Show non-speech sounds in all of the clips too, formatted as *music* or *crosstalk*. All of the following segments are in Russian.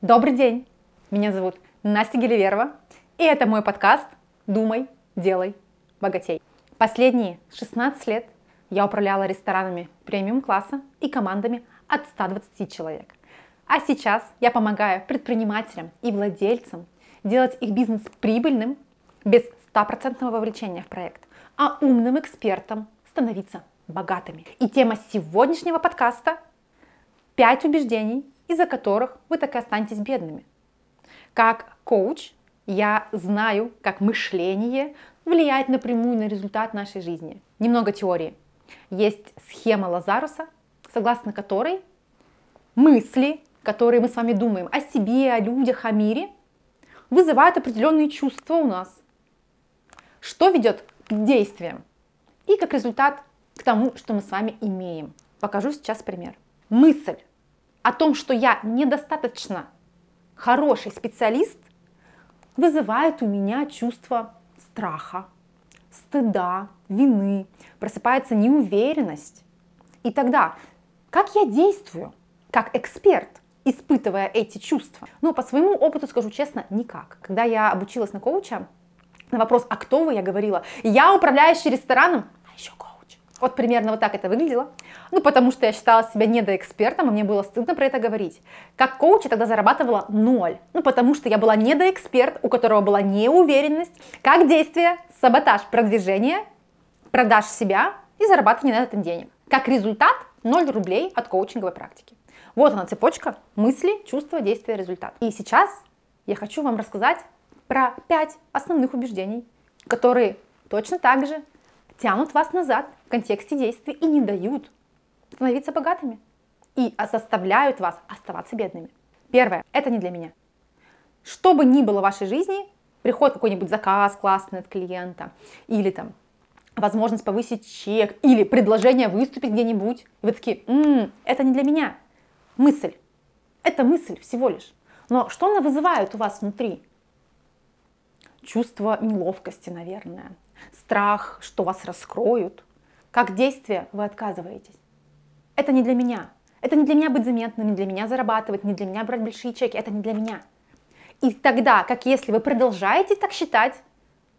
Добрый день! Меня зовут Настя Геливерова, и это мой подкаст «Думай, делай, богатей». Последние 16 лет я управляла ресторанами премиум-класса и командами от 120 человек. А сейчас я помогаю предпринимателям и владельцам делать их бизнес прибыльным без стопроцентного вовлечения в проект, а умным экспертам становиться богатыми. И тема сегодняшнего подкаста – 5 убеждений, из-за которых вы так и останетесь бедными. Как коуч я знаю, как мышление влияет напрямую на результат нашей жизни. Немного теории. Есть схема Лазаруса, согласно которой мысли, которые мы с вами думаем о себе, о людях, о мире, вызывают определенные чувства у нас, что ведет к действиям и как результат к тому, что мы с вами имеем. Покажу сейчас пример. Мысль о том, что я недостаточно хороший специалист, вызывает у меня чувство страха, стыда, вины, просыпается неуверенность. И тогда, как я действую, как эксперт, испытывая эти чувства? Ну, по своему опыту скажу честно, никак. Когда я обучилась на коуча, на вопрос, а кто вы, я говорила, я управляющий рестораном, а еще коуч. Вот примерно вот так это выглядело. Ну, потому что я считала себя недоэкспертом, и мне было стыдно про это говорить. Как коуч я тогда зарабатывала ноль. Ну, потому что я была недоэксперт, у которого была неуверенность. Как действие, саботаж продвижения, продаж себя и зарабатывание на этом денег. Как результат, 0 рублей от коучинговой практики. Вот она цепочка мысли, чувства, действия, результат. И сейчас я хочу вам рассказать про 5 основных убеждений, которые точно так же тянут вас назад в контексте действий и не дают становиться богатыми и заставляют вас оставаться бедными. Первое, это не для меня. Что бы ни было в вашей жизни, приходит какой-нибудь заказ классный от клиента, или там возможность повысить чек, или предложение выступить где-нибудь, и вы такие, м-м, это не для меня. Мысль. Это мысль всего лишь. Но что она вызывает у вас внутри? Чувство неловкости, наверное, страх, что вас раскроют. Как действие вы отказываетесь. Это не для меня. Это не для меня быть заметным, не для меня зарабатывать, не для меня брать большие чеки. Это не для меня. И тогда, как если вы продолжаете так считать,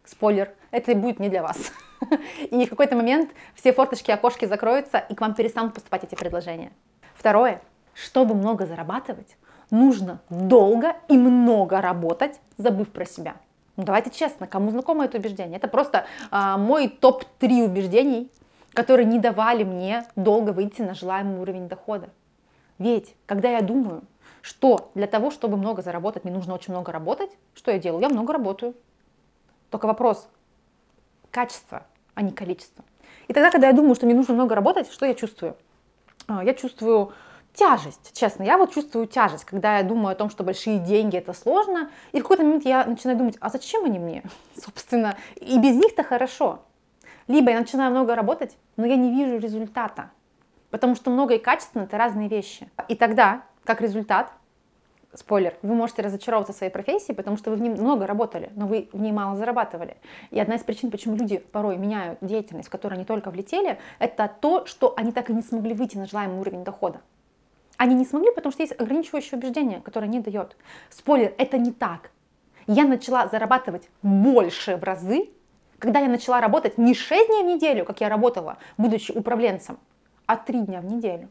спойлер, это будет не для вас. *laughs* И в какой-то момент все форточки, окошки закроются, и к вам перестанут поступать эти предложения. Второе. Чтобы много зарабатывать, нужно долго и много работать, забыв про себя. Ну, давайте честно, кому знакомо это убеждение? Это просто а, мой топ-3 убеждений, которые не давали мне долго выйти на желаемый уровень дохода. Ведь, когда я думаю, что для того, чтобы много заработать, мне нужно очень много работать, что я делаю? Я много работаю. Только вопрос качества, а не количества. И тогда, когда я думаю, что мне нужно много работать, что я чувствую? А, я чувствую тяжесть, честно, я вот чувствую тяжесть, когда я думаю о том, что большие деньги это сложно, и в какой-то момент я начинаю думать, а зачем они мне, *laughs* собственно, и без них-то хорошо. Либо я начинаю много работать, но я не вижу результата, потому что много и качественно это разные вещи. И тогда, как результат, спойлер, вы можете разочароваться в своей профессии, потому что вы в ней много работали, но вы в ней мало зарабатывали. И одна из причин, почему люди порой меняют деятельность, в которую они только влетели, это то, что они так и не смогли выйти на желаемый уровень дохода. Они не смогли, потому что есть ограничивающее убеждение, которое не дает. Спойлер, это не так. Я начала зарабатывать больше в разы, когда я начала работать не 6 дней в неделю, как я работала, будучи управленцем, а 3 дня в неделю.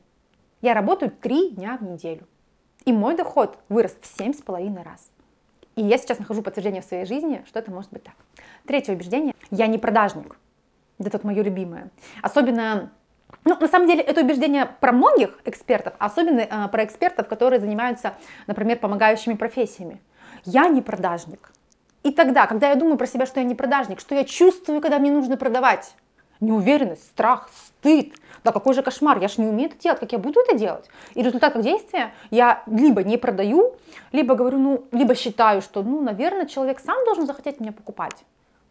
Я работаю 3 дня в неделю. И мой доход вырос в 7,5 раз. И я сейчас нахожу подтверждение в своей жизни, что это может быть так. Третье убеждение. Я не продажник. Это тут мое любимое. Особенно ну, на самом деле, это убеждение про многих экспертов, особенно э, про экспертов, которые занимаются, например, помогающими профессиями. Я не продажник. И тогда, когда я думаю про себя, что я не продажник, что я чувствую, когда мне нужно продавать? Неуверенность, страх, стыд. Да какой же кошмар, я же не умею это делать, как я буду это делать? И результат как действия я либо не продаю, либо говорю, ну, либо считаю, что, ну, наверное, человек сам должен захотеть меня покупать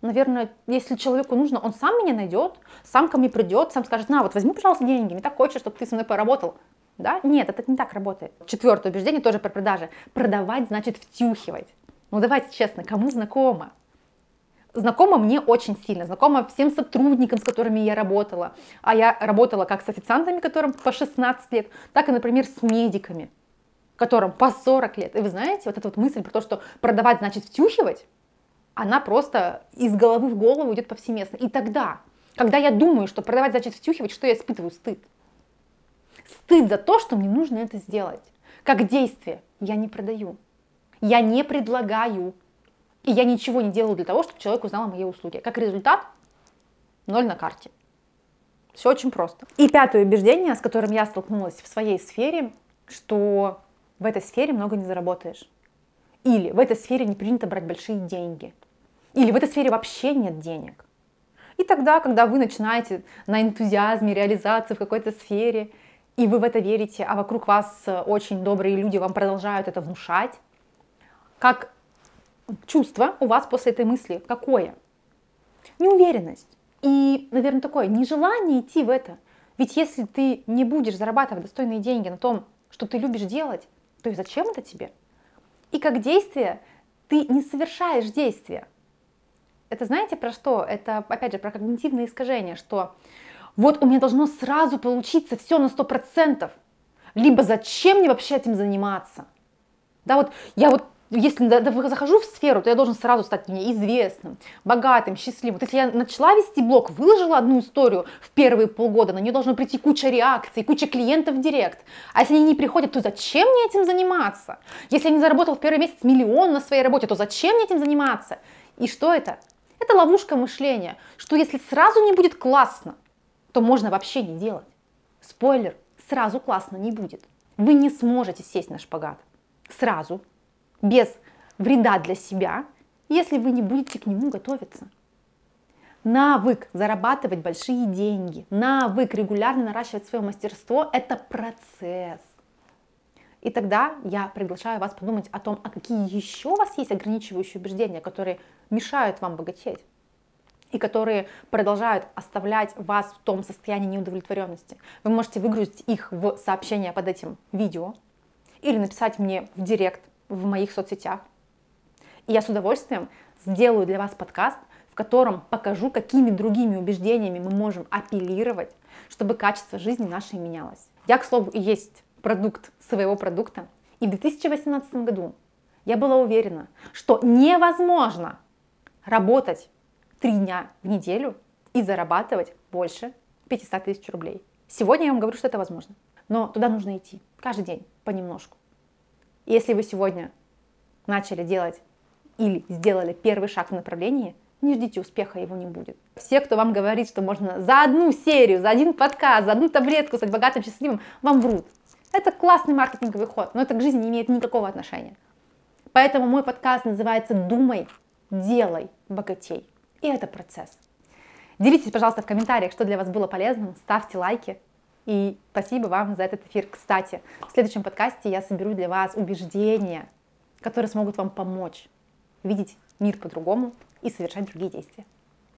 наверное, если человеку нужно, он сам меня найдет, сам ко мне придет, сам скажет, на, вот возьми, пожалуйста, деньги, мне так хочется, чтобы ты со мной поработал. Да? Нет, это не так работает. Четвертое убеждение тоже про продажи. Продавать значит втюхивать. Ну давайте честно, кому знакомо? Знакомо мне очень сильно, знакомо всем сотрудникам, с которыми я работала. А я работала как с официантами, которым по 16 лет, так и, например, с медиками. которым по 40 лет. И вы знаете, вот эта вот мысль про то, что продавать значит втюхивать, она просто из головы в голову идет повсеместно. И тогда, когда я думаю, что продавать значит втюхивать, что я испытываю? Стыд. Стыд за то, что мне нужно это сделать. Как действие. Я не продаю. Я не предлагаю. И я ничего не делаю для того, чтобы человек узнал о моей услуге. Как результат, ноль на карте. Все очень просто. И пятое убеждение, с которым я столкнулась в своей сфере, что в этой сфере много не заработаешь. Или в этой сфере не принято брать большие деньги. Или в этой сфере вообще нет денег. И тогда, когда вы начинаете на энтузиазме реализации в какой-то сфере, и вы в это верите, а вокруг вас очень добрые люди вам продолжают это внушать, как чувство у вас после этой мысли какое? Неуверенность. И, наверное, такое нежелание идти в это. Ведь если ты не будешь зарабатывать достойные деньги на том, что ты любишь делать, то и зачем это тебе? И как действие ты не совершаешь действия. Это знаете про что? Это, опять же, про когнитивные искажения, что вот у меня должно сразу получиться все на 100%. Либо зачем мне вообще этим заниматься? Да, вот я вот если захожу в сферу, то я должен сразу стать мне известным, богатым, счастливым. Вот если я начала вести блог, выложила одну историю в первые полгода, на нее должно прийти куча реакций, куча клиентов в директ. А если они не приходят, то зачем мне этим заниматься? Если я не заработал в первый месяц миллион на своей работе, то зачем мне этим заниматься? И что это? Это ловушка мышления, что если сразу не будет классно, то можно вообще не делать. Спойлер, сразу классно не будет. Вы не сможете сесть на шпагат. Сразу без вреда для себя, если вы не будете к нему готовиться. Навык зарабатывать большие деньги, навык регулярно наращивать свое мастерство – это процесс. И тогда я приглашаю вас подумать о том, а какие еще у вас есть ограничивающие убеждения, которые мешают вам богатеть и которые продолжают оставлять вас в том состоянии неудовлетворенности. Вы можете выгрузить их в сообщение под этим видео или написать мне в директ в моих соцсетях. И я с удовольствием сделаю для вас подкаст, в котором покажу, какими другими убеждениями мы можем апеллировать, чтобы качество жизни нашей менялось. Я, к слову, и есть продукт своего продукта. И в 2018 году я была уверена, что невозможно работать три дня в неделю и зарабатывать больше 500 тысяч рублей. Сегодня я вам говорю, что это возможно. Но туда нужно идти каждый день понемножку. Если вы сегодня начали делать или сделали первый шаг в направлении, не ждите успеха, его не будет. Все, кто вам говорит, что можно за одну серию, за один подкаст, за одну таблетку стать богатым, счастливым, вам врут. Это классный маркетинговый ход, но это к жизни не имеет никакого отношения. Поэтому мой подкаст называется «Думай, делай, богатей». И это процесс. Делитесь, пожалуйста, в комментариях, что для вас было полезным, ставьте лайки, и спасибо вам за этот эфир. Кстати, в следующем подкасте я соберу для вас убеждения, которые смогут вам помочь видеть мир по-другому и совершать другие действия.